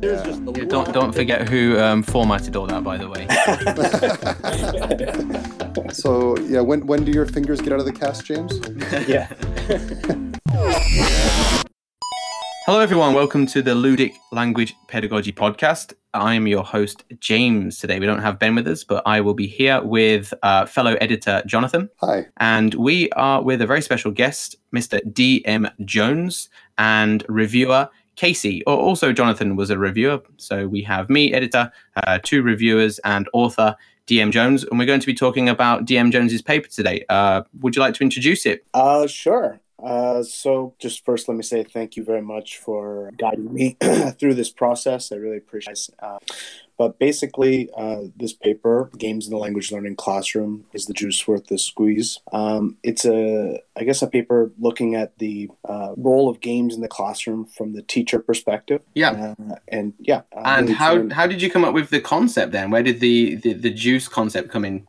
There's just a Yeah, don't don't forget who um, formatted all that, by the way. So yeah, when when do your fingers get out of the cast, James? yeah. Hello, everyone. Welcome to the Ludic Language Pedagogy Podcast. I am your host, James. Today, we don't have Ben with us, but I will be here with uh, fellow editor Jonathan. Hi. And we are with a very special guest, Mr. D.M. Jones, and reviewer Casey. Or also, Jonathan was a reviewer. So we have me, editor, uh, two reviewers, and author D.M. Jones. And we're going to be talking about D.M. Jones's paper today. Uh, would you like to introduce it? Uh, sure. Uh, so just first, let me say thank you very much for guiding me through this process. I really appreciate it. Uh, but basically, uh, this paper, Games in the Language Learning Classroom, is the juice worth the squeeze. Um, it's a, I guess, a paper looking at the uh, role of games in the classroom from the teacher perspective. Yeah. Uh, and yeah. uh, And how how did you come up with the concept then? Where did the the, the juice concept come in?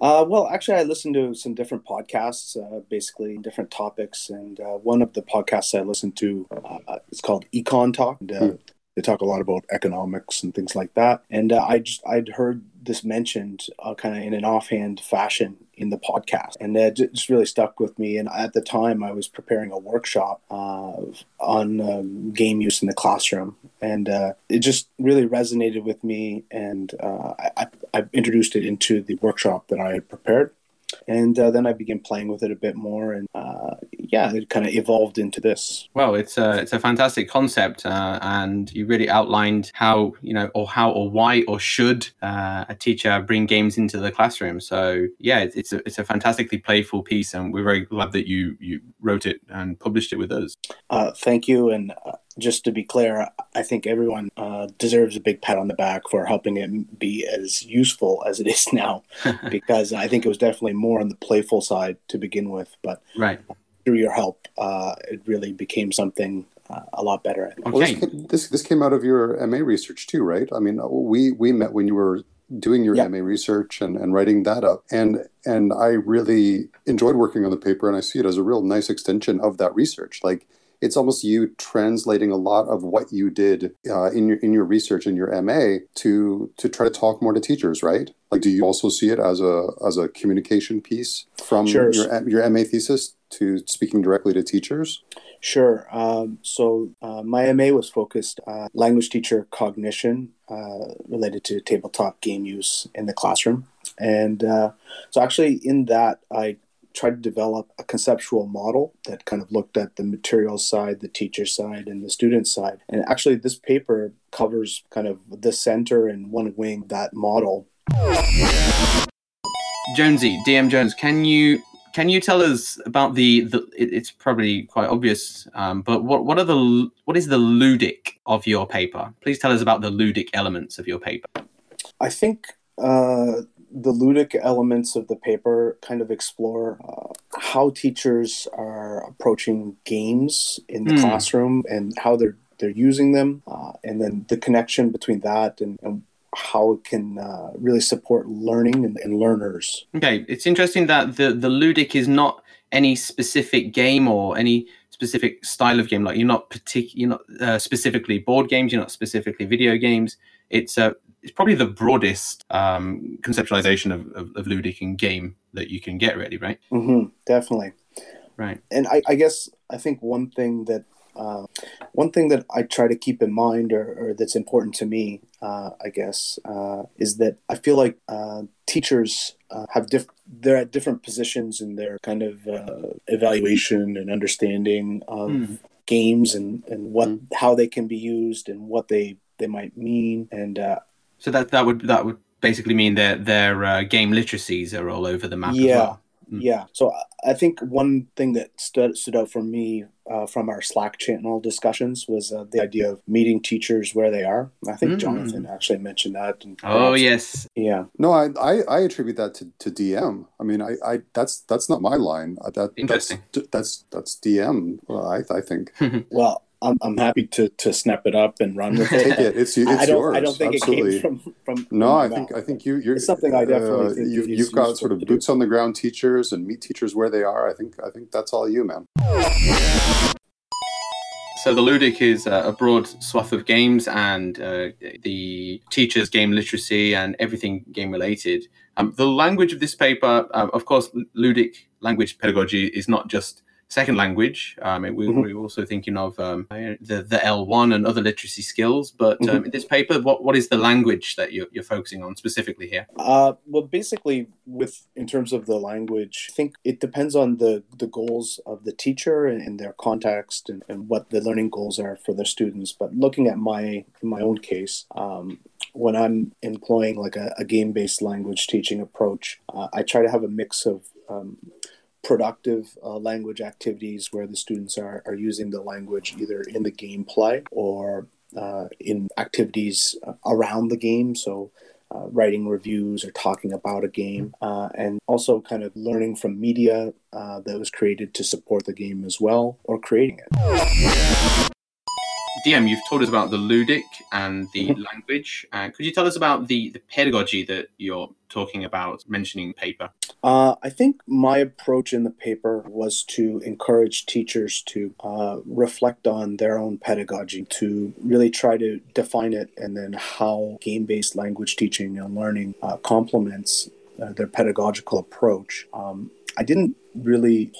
Uh, well, actually, I listened to some different podcasts, uh, basically different topics, and uh, one of the podcasts I listened to uh, is called Econ Talk. And, uh, They talk a lot about economics and things like that. And uh, I just I'd heard this mentioned uh, kind of in an offhand fashion in the podcast, and that just really stuck with me. And at the time, I was preparing a workshop uh, on um, game use in the classroom, and uh, it just really resonated with me. And uh, I, I I introduced it into the workshop that I had prepared. And uh, then I began playing with it a bit more, and uh, yeah, it kind of evolved into this. Well, it's a it's a fantastic concept, uh, and you really outlined how you know, or how, or why, or should uh, a teacher bring games into the classroom. So yeah, it's, it's a it's a fantastically playful piece, and we're very glad that you you wrote it and published it with us. Uh, thank you, and uh, just to be clear, I think everyone uh, deserves a big pat on the back for helping it be as useful as it is now, because I think it was definitely more on the playful side to begin with, but Right. through your help, uh, it really became something uh, a lot better. I think. Well, this, Okay. came, this this came out of your MA research too, right? I mean, we we met when you were doing your Yeah. MA research and, and writing that up, and and I really enjoyed working on the paper, and I see it as a real nice extension of that research. Like it's almost you translating a lot of what you did uh, in your in your research in your MA to to try to talk more to teachers, right? Like, do you also see it as a as a communication piece from Sure. your your MA thesis to speaking directly to teachers? Sure. Um, so uh, my MA was focused uh, language teacher cognition uh, related to tabletop game use in the classroom, and uh, so actually in that I tried to develop a conceptual model that kind of looked at the material side, the teacher side, and the student side. And actually, this paper covers kind of the center and one wing that model. Jonesy, DM Jones, can you can you tell us about the the? It, it's probably quite obvious, um, but what what are the what is the ludic of your paper? Please tell us about the ludic elements of your paper. I think uh, the ludic elements of the paper kind of explore uh, how teachers are approaching games in the Hmm. classroom and how they're they're using them, uh, and then the connection between that and, and how it can uh, really support learning and, and learners. Okay, it's interesting that the the ludic is not any specific game or any specific style of game. Like you're not partic- you're not uh, specifically board games. You're not specifically video games. It's uh, it's probably the broadest um, conceptualization of, of, of ludic and game that you can get. Really, right? hmm definitely. Right. and I, I guess I think one thing that uh, one thing that I try to keep in mind, or, or that's important to me, uh, I guess, uh, is that I feel like uh, teachers uh, have diff- they're at different positions in their kind of uh, evaluation and understanding of Hmm. games and, and what Mm. how they can be used and what they they might mean and uh, So that that would that would basically mean their their uh, game literacies are all over the map. As Yeah. well. Mm. Yeah. So I- I think one thing that stood, stood out for me uh, from our Slack channel discussions was uh, the idea of meeting teachers where they are. I think Mm. Jonathan actually mentioned that. And Oh yes. Yeah. No, I, I, I attribute that to, to DM. I mean, I, I that's that's not my line. Uh, That Interesting. That's that's, that's DM. Well, I I think Well, I'm, I'm happy to, to snap it up and run with it. take it. It's it's I don't. yours. I don't think Absolutely. it came from from. no, from I think. I think you you're It's something I definitely uh, think you, is you've got sort of to do. boots on the ground teachers and meet teachers where they are. I think I think that's all you, man. So the Ludic is a broad swath of games and uh, the teachers' game literacy and everything game related. Um, the language of this paper, uh, of course, Ludic language pedagogy is not just second language. Um, we, mm-hmm. We're also thinking of um, the, the L1 and other literacy skills. But um, mm-hmm. in this paper, what, what is the language that you're, you're focusing on specifically here? Uh, well, basically, with in terms of the language, I think it depends on the, the goals of the teacher and, and their context and, and, what the learning goals are for their students. But looking at my in my own case, um, when I'm employing like a, a game based language teaching approach, uh, I try to have a mix of um, productive uh, language activities where the students are, are using the language either in the gameplay or uh, in activities uh, around the game. So, uh, writing reviews or talking about a game, uh, and also kind of learning from media uh, that was created to support the game as well, or creating it. DM, you've told us about the ludic and the mm-hmm. language. Uh, could you tell us about the, the pedagogy that you're talking about, mentioning paper? Uh, I think my approach in the paper was to encourage teachers to uh, reflect on their own pedagogy, to really try to define it, and then how game based language teaching and learning uh, complements uh, their pedagogical approach. Um, I didn't really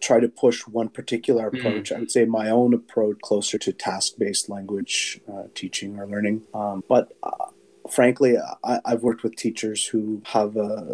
try to push one particular hmm. approach. Mm. I would say my own approach closer to task-based language uh, teaching or learning. Um, but uh, frankly, I, have worked with teachers who have uh,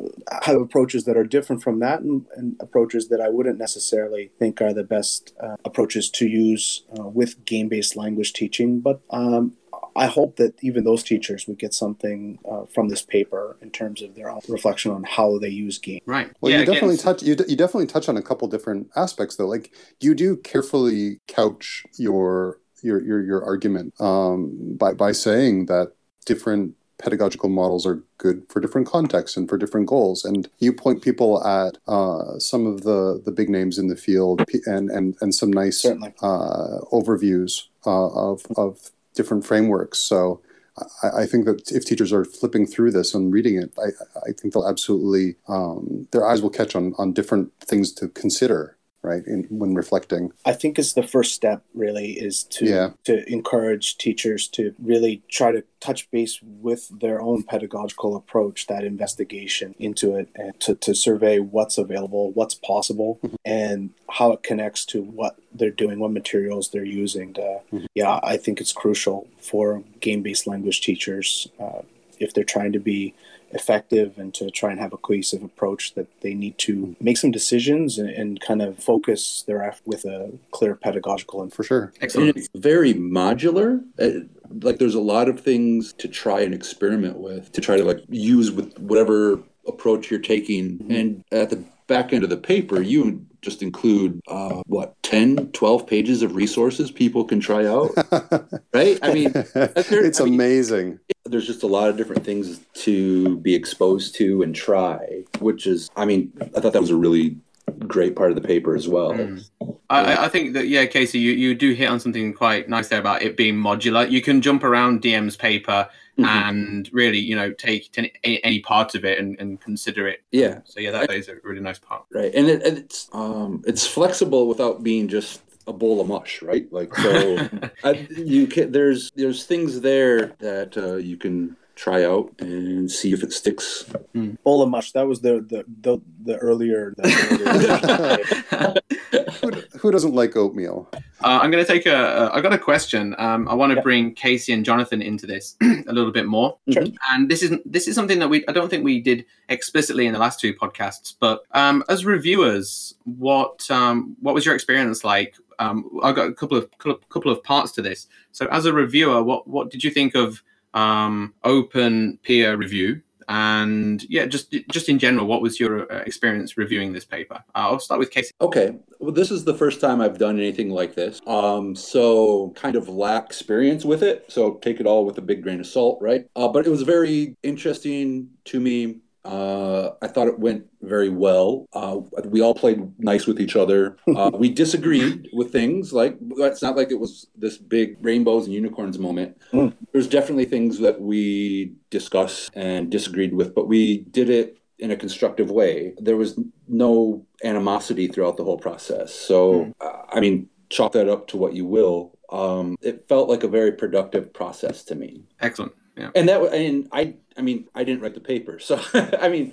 have approaches that are different from that, and, and, approaches that I wouldn't necessarily think are the best uh, approaches to use uh, with game-based language teaching. But um, I hope that even those teachers would get something uh, from this paper in terms of their reflection on how they use game. Right. Well, yeah, you definitely touch you, d- you definitely touch on a couple different aspects though. Like you do carefully couch your your your, your argument um, by by saying that different pedagogical models are good for different contexts and for different goals. And you point people at uh, some of the, the big names in the field and, and, and some nice uh, overviews uh, of, of different frameworks. So I, I, think that if teachers are flipping through this and reading it, I, I think they'll absolutely um, their eyes will catch on on different things to consider right in, when reflecting i think is the first step really is to yeah. to encourage teachers to really try to touch base with their own pedagogical approach that investigation into it and to, to survey what's available what's possible mm-hmm. and how it connects to what they're doing what materials they're using to, mm-hmm. yeah i think it's crucial for game-based language teachers uh, if they're trying to be effective and to try and have a cohesive approach that they need to make some decisions and, and kind of focus their effort with a clear pedagogical and for sure. Excellent. And it's very modular. Uh, like there's a lot of things to try and experiment with to try to like use with whatever approach you're taking. Mm-hmm. and at the back end of the paper you just include uh, what 10 12 pages of resources people can try out? Right? I mean it's I mean, amazing. there's just a lot of different things to be exposed to and try which is i mean i thought that was a really great part of the paper as well. Mm. I, I, think that yeah casey you, you do hit on something quite nice there about it being modular. You can jump around dm's paper mm-hmm. and really, you know, take any part of it and, and consider it. Yeah. So yeah, that is a really nice part. Right, and it, it's um, it's flexible without being just a bowl of mush, right? Like so, I, you can there's there's things there that uh, you can try out and see if it sticks. Mm. Bowl of mush. That was the the the, the earlier. The earlier who, who, doesn't like oatmeal? Uh, I'm going to take a. I got a question. Um, I want to yeah. bring Casey and Jonathan into this a little bit more. Sure. And this is this is something that we I don't think we did explicitly in the last two podcasts. But um, as reviewers, what um, what was your experience like? Um, I've got a couple of couple of parts to this. So as a reviewer, what what did you think of um, open peer review. And yeah just just in general what was your uh, experience reviewing this paper? Uh, i'll start with casey. Okay. Well this is the first time i've done anything like this. Um so kind of lack experience with it. So take it all with a big grain of salt right? Uh, but it was very interesting to me uh, I thought it went very well. Uh, we all played nice with each other. Uh, we disagreed with things. Like it's not like it was this big rainbows and unicorns moment. Mm. There's definitely things that we discussed and disagreed with, but we did it in a constructive way. There was no animosity throughout the whole process. So, mm. I mean, chalk that up to what you will. um, it felt like a very productive process to me. Excellent. Yeah. And that, and I, I mean, I didn't write the paper, so I mean,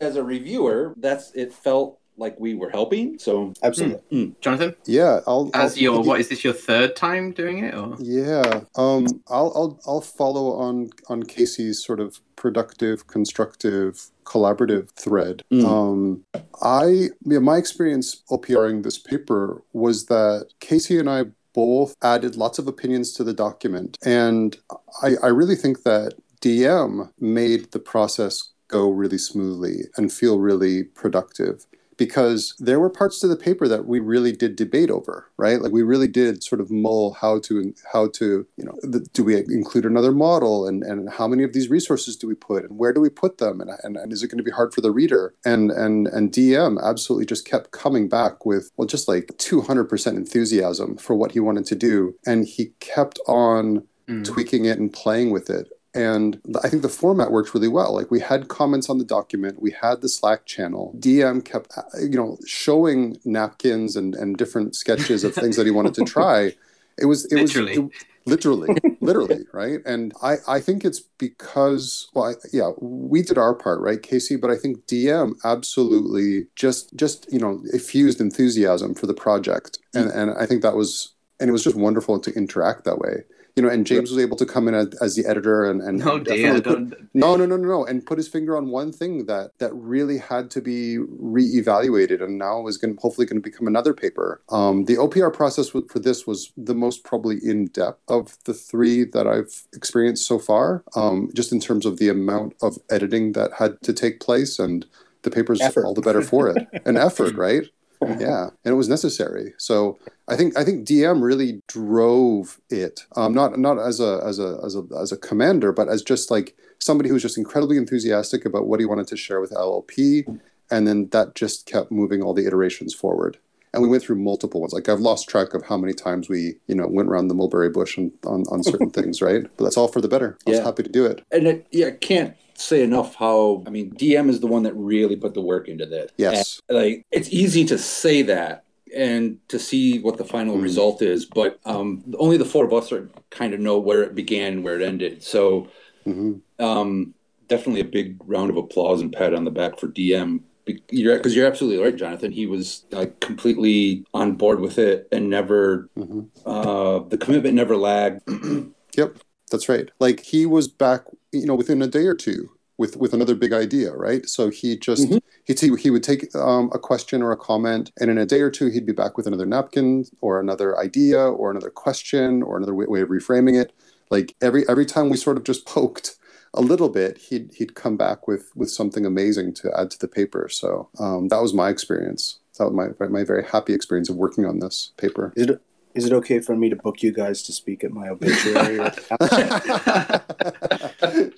as a reviewer, that's it felt like we were helping. So Absolutely. Jonathan, Yeah, I'll. as I'll, your what is this your third time doing it or? Yeah, um, I'll I'll I'll follow on on Casey's sort of productive, constructive, collaborative thread. Mm. Um, I yeah, my experience OPRing this paper was that Casey and I both added lots of opinions to the document, and I, I really think that DM made the process go really smoothly and feel really productive because there were parts to the paper that we really did debate over right like we really did sort of mull how to how to you know the, do we include another model and and how many of these resources do we put and where do we put them and, and, and is it going to be hard for the reader and and and dm absolutely just kept coming back with well just like 200% enthusiasm for what he wanted to do and he kept on Mm. tweaking it and playing with it. And I think the format worked really well. Like we had comments on the document, we had the Slack channel. DM kept, uh, you know, showing napkins and, and different sketches of things that he wanted to try. It was it Literally. was it- literally, literally, right? And I I think it's because well, I, yeah, we did our part, right, Casey? But I think DM absolutely just just you know effused enthusiasm for the project, and and I think that was and it was just wonderful to interact that way you know, and James was able to come in as, as the editor and, and No dear, definitely put- no, no, no, no, no, and put his finger on one thing that that really had to be reevaluated, and now is going to hopefully going to become another paper. Um, the OPR process for this was the most probably in depth of the three that I've experienced so far, um, just in terms of the amount of editing that had to take place, and the paper's Effort. all the better for it. An effort, right? yeah and it was necessary. So i think i think dm really drove it. Um not not as a as a as a as a commander but as just like somebody who was just incredibly enthusiastic about what he wanted to share with llp and then that just kept moving all the iterations forward. And we went through multiple ones. Like i've lost track of how many times we you know went around the mulberry bush on on, on certain things right? But that's all for the better. I was Yeah. happy to do it. And it, yeah, can't say enough how I mean DM is the one that really put the work into this. yes And, like it's easy to say that and to see what the final Mm. result is, but um, only the four of us are kind of know where it began and where it ended. So hmm um, definitely a big round of applause and pat on the back for DM. Because you're absolutely right, Jonathan. He was like completely on board with it and never hmm uh, the commitment never lagged. Yep, that's right. Like he was back, you know, within a day or two with with another big idea, right? So he just Mhm. he'd he, he would take um, a question or a comment, and in a day or two he'd be back with another napkin or another idea or another question or another way, way of reframing it. Like every every time we sort of just poked a little bit, he'd he'd come back with with something amazing to add to the paper. So um, that was my experience. That was my my very happy experience of working on this paper. It is it okay for me to book you guys to speak at my obituary?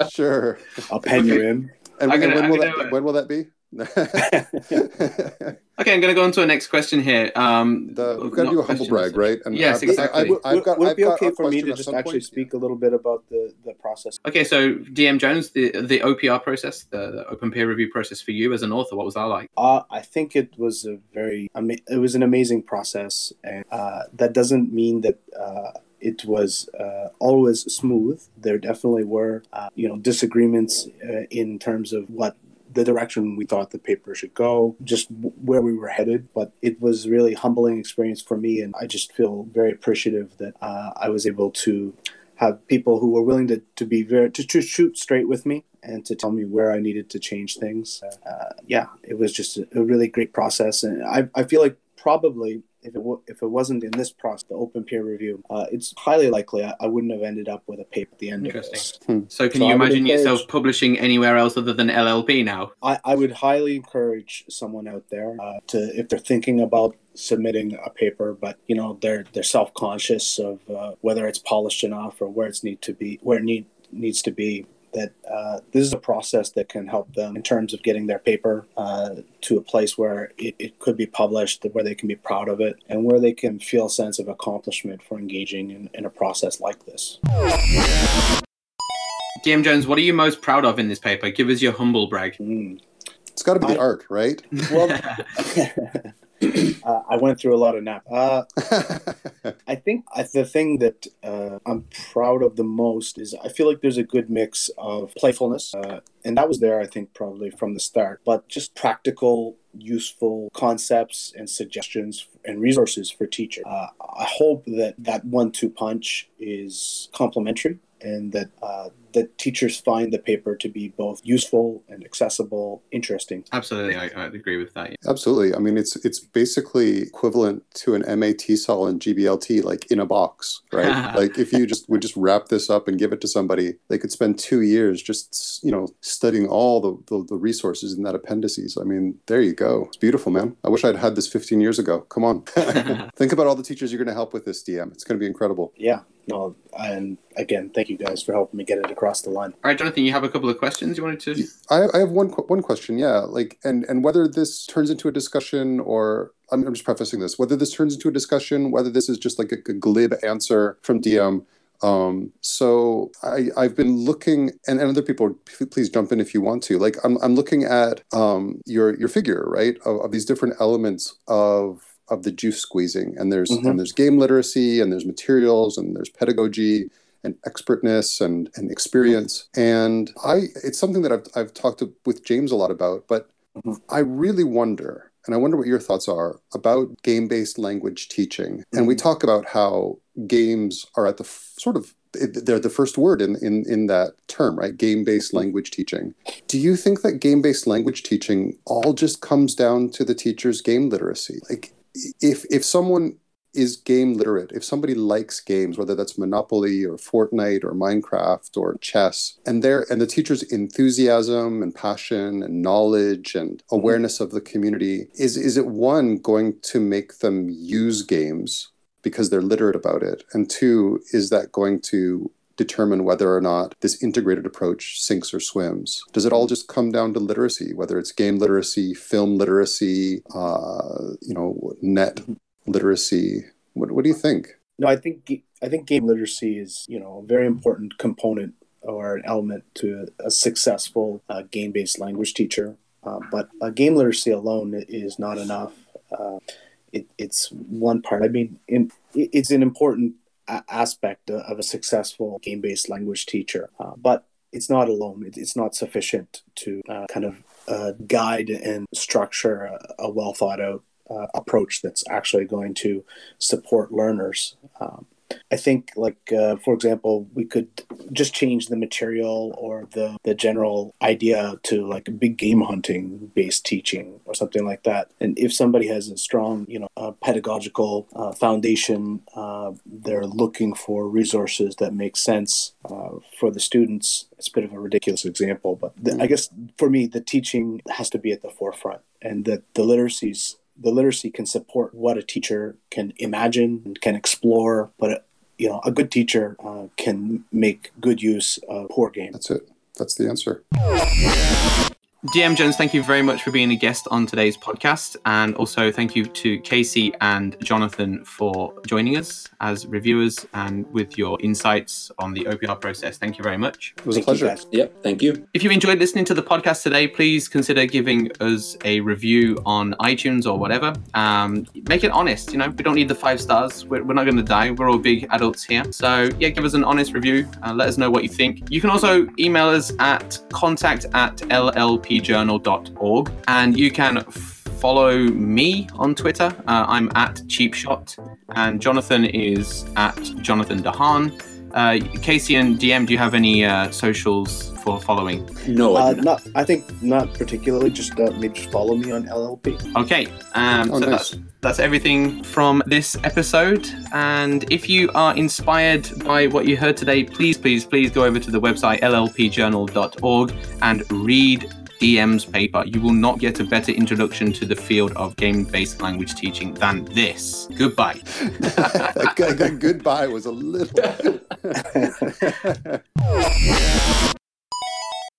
sure. I'll pen you in. And, when- gonna- when, will that, when will that be? the, Okay, I'm going to go on to a next question here. Um, we've got to do a humble brag, right? And Yes, I've- exactly. I, I, would, I've got, would I've it be got okay a for me to just actually point. speak a little bit about the, the process? Okay, so DM Jones, the the OPR process, the, the open peer review process for you as an author, what was that like? Uh, I think it was a very, ama- it was an amazing process, and uh, that doesn't mean that uh, it was uh, always smooth. There definitely were, uh, you know, disagreements uh, in terms of what the direction we thought the paper should go, just where we were headed. But it was really humbling experience for me, and I just feel very appreciative that uh, I was able to have people who were willing to, to be very to, to shoot straight with me and to tell me where I needed to change things. Uh, yeah, it was just a, a really great process, and I, I feel like probably if it w- if it wasn't in this process, the open peer review, uh, it's highly likely I, I wouldn't have ended up with a paper at the end of this. So can So you I imagine encourage- yourself publishing anywhere else other than LLP now? I, I would highly encourage someone out there uh, to if they're thinking about submitting a paper but you know they're they're self-conscious of uh, whether it's polished enough or where it's need to be where it need, needs to be that uh, this is a process that can help them in terms of getting their paper uh, to a place where it, it could be published where they can be proud of it and where they can feel a sense of accomplishment for engaging in, in a process like this DM Jones, what are you most proud of in this paper? Give us your humble brag. Mm. It's got to be the art, right? well uh, I went through a lot of nap. Uh, I think the thing that uh, I'm proud of the most is I feel like there's a good mix of playfulness, uh, and that was there, I think, probably from the start, but just practical, useful concepts and suggestions and resources for teachers. Uh, I hope that that one-two punch is complementary and that uh, that teachers find the paper to be both useful and accessible, interesting. Absolutely, I, I agree with that. Yeah. Absolutely. I mean, it's it's basically equivalent to an MA TESOL and GBLT, like in a box, right? like if you just would just wrap this up and give it to somebody, they could spend two years just you know studying all the, the, the resources in that appendices. I mean, there you go. It's beautiful, man. I wish I'd had this 15 years ago. Come on, think about all the teachers you're going to help with this DM. It's going to be incredible. Yeah. No, and again, thank you guys for helping me get it across the line. All right, Jonathan, you have a couple of questions you wanted to. I, I have one one question. Yeah, like and and whether this turns into a discussion or I'm, I'm just prefacing this whether this turns into a discussion, whether this is just like a, a glib answer from DM. Um, so I, I've been looking, and, and other people, please jump in if you want to. Like I'm, I'm looking at um, your your figure, right, of, of these different elements of of the juice squeezing and there's mm-hmm. and there's game literacy and there's materials and there's pedagogy and expertness and, and experience and i it's something that i've, I've talked to, with james a lot about but mm-hmm. i really wonder and i wonder what your thoughts are about game-based language teaching mm-hmm. and we mm-hmm. talk about how games are at the f- sort of they're the first word in, in, in that term, right? Game based language teaching. Do you think that game based language teaching all just comes down to the teacher's game literacy? Like, if if someone is game literate, if somebody likes games, whether that's Monopoly or Fortnite or Minecraft or chess, and there and the teacher's enthusiasm and passion and knowledge and awareness of the community, is is it one going to make them use games because they're literate about it? And two, is that going to determine whether or not this integrated approach sinks or swims? Does it all just come down to literacy, whether it's game literacy, film literacy, uh, you know, net literacy? What, what do you think? No, I think I think game literacy is you know a very important component or an element to a successful uh, game-based language teacher. Uh, but uh, game literacy alone is not enough. Uh, it, it's one part. I mean, in, it's an important aspect of a successful game based language teacher. Uh, but it's not alone, it, it's not sufficient to uh, kind of guide and structure a, a well thought out uh, approach that's actually going to support learners. Um, I think, like uh, for example, we could just change the material or the the general idea to like big game hunting based teaching or something like that. And if somebody has a strong, you know, uh, pedagogical uh, foundation, uh, they're looking for resources that make sense uh, for the students. It's a bit of a ridiculous example, but the, I guess for me, the teaching has to be at the forefront, and that the literacies the literacy can support what a teacher can imagine, and can explore, but you know, a good teacher uh, can make good use of poor game. That's it. That's the answer. DM Jones, thank you very much for being a guest on today's podcast. And also thank you to Casey and Jonathan for joining us as reviewers and with your insights on the OPR process. Thank you very much. It was thank a pleasure. Yep, thank you. If you enjoyed listening to the podcast today, please consider giving us a review on iTunes or whatever. Um, make it honest. You know, we don't need the five stars. We're, we're not going to die. We're all big adults here. So, yeah, give us an honest review. Uh, let us know what you think. You can also email us at contact at LLP lpjournal.org. And you can follow me on Twitter. Uh, I'm at Cheapshot, and Jonathan is at Jonathan deHaan. Uh, Casey and DM, do you have any uh, socials for following? No, I, uh, not. I think not particularly. Just uh, maybe just follow me on LLP. Okay, um, oh, so nice. that's that's everything from this episode. And if you are inspired by what you heard today, please, please, please go over to the website llpjournal.org and read DM's paper. You will not get a better introduction to the field of game based language teaching than this. Goodbye. goodbye was a little.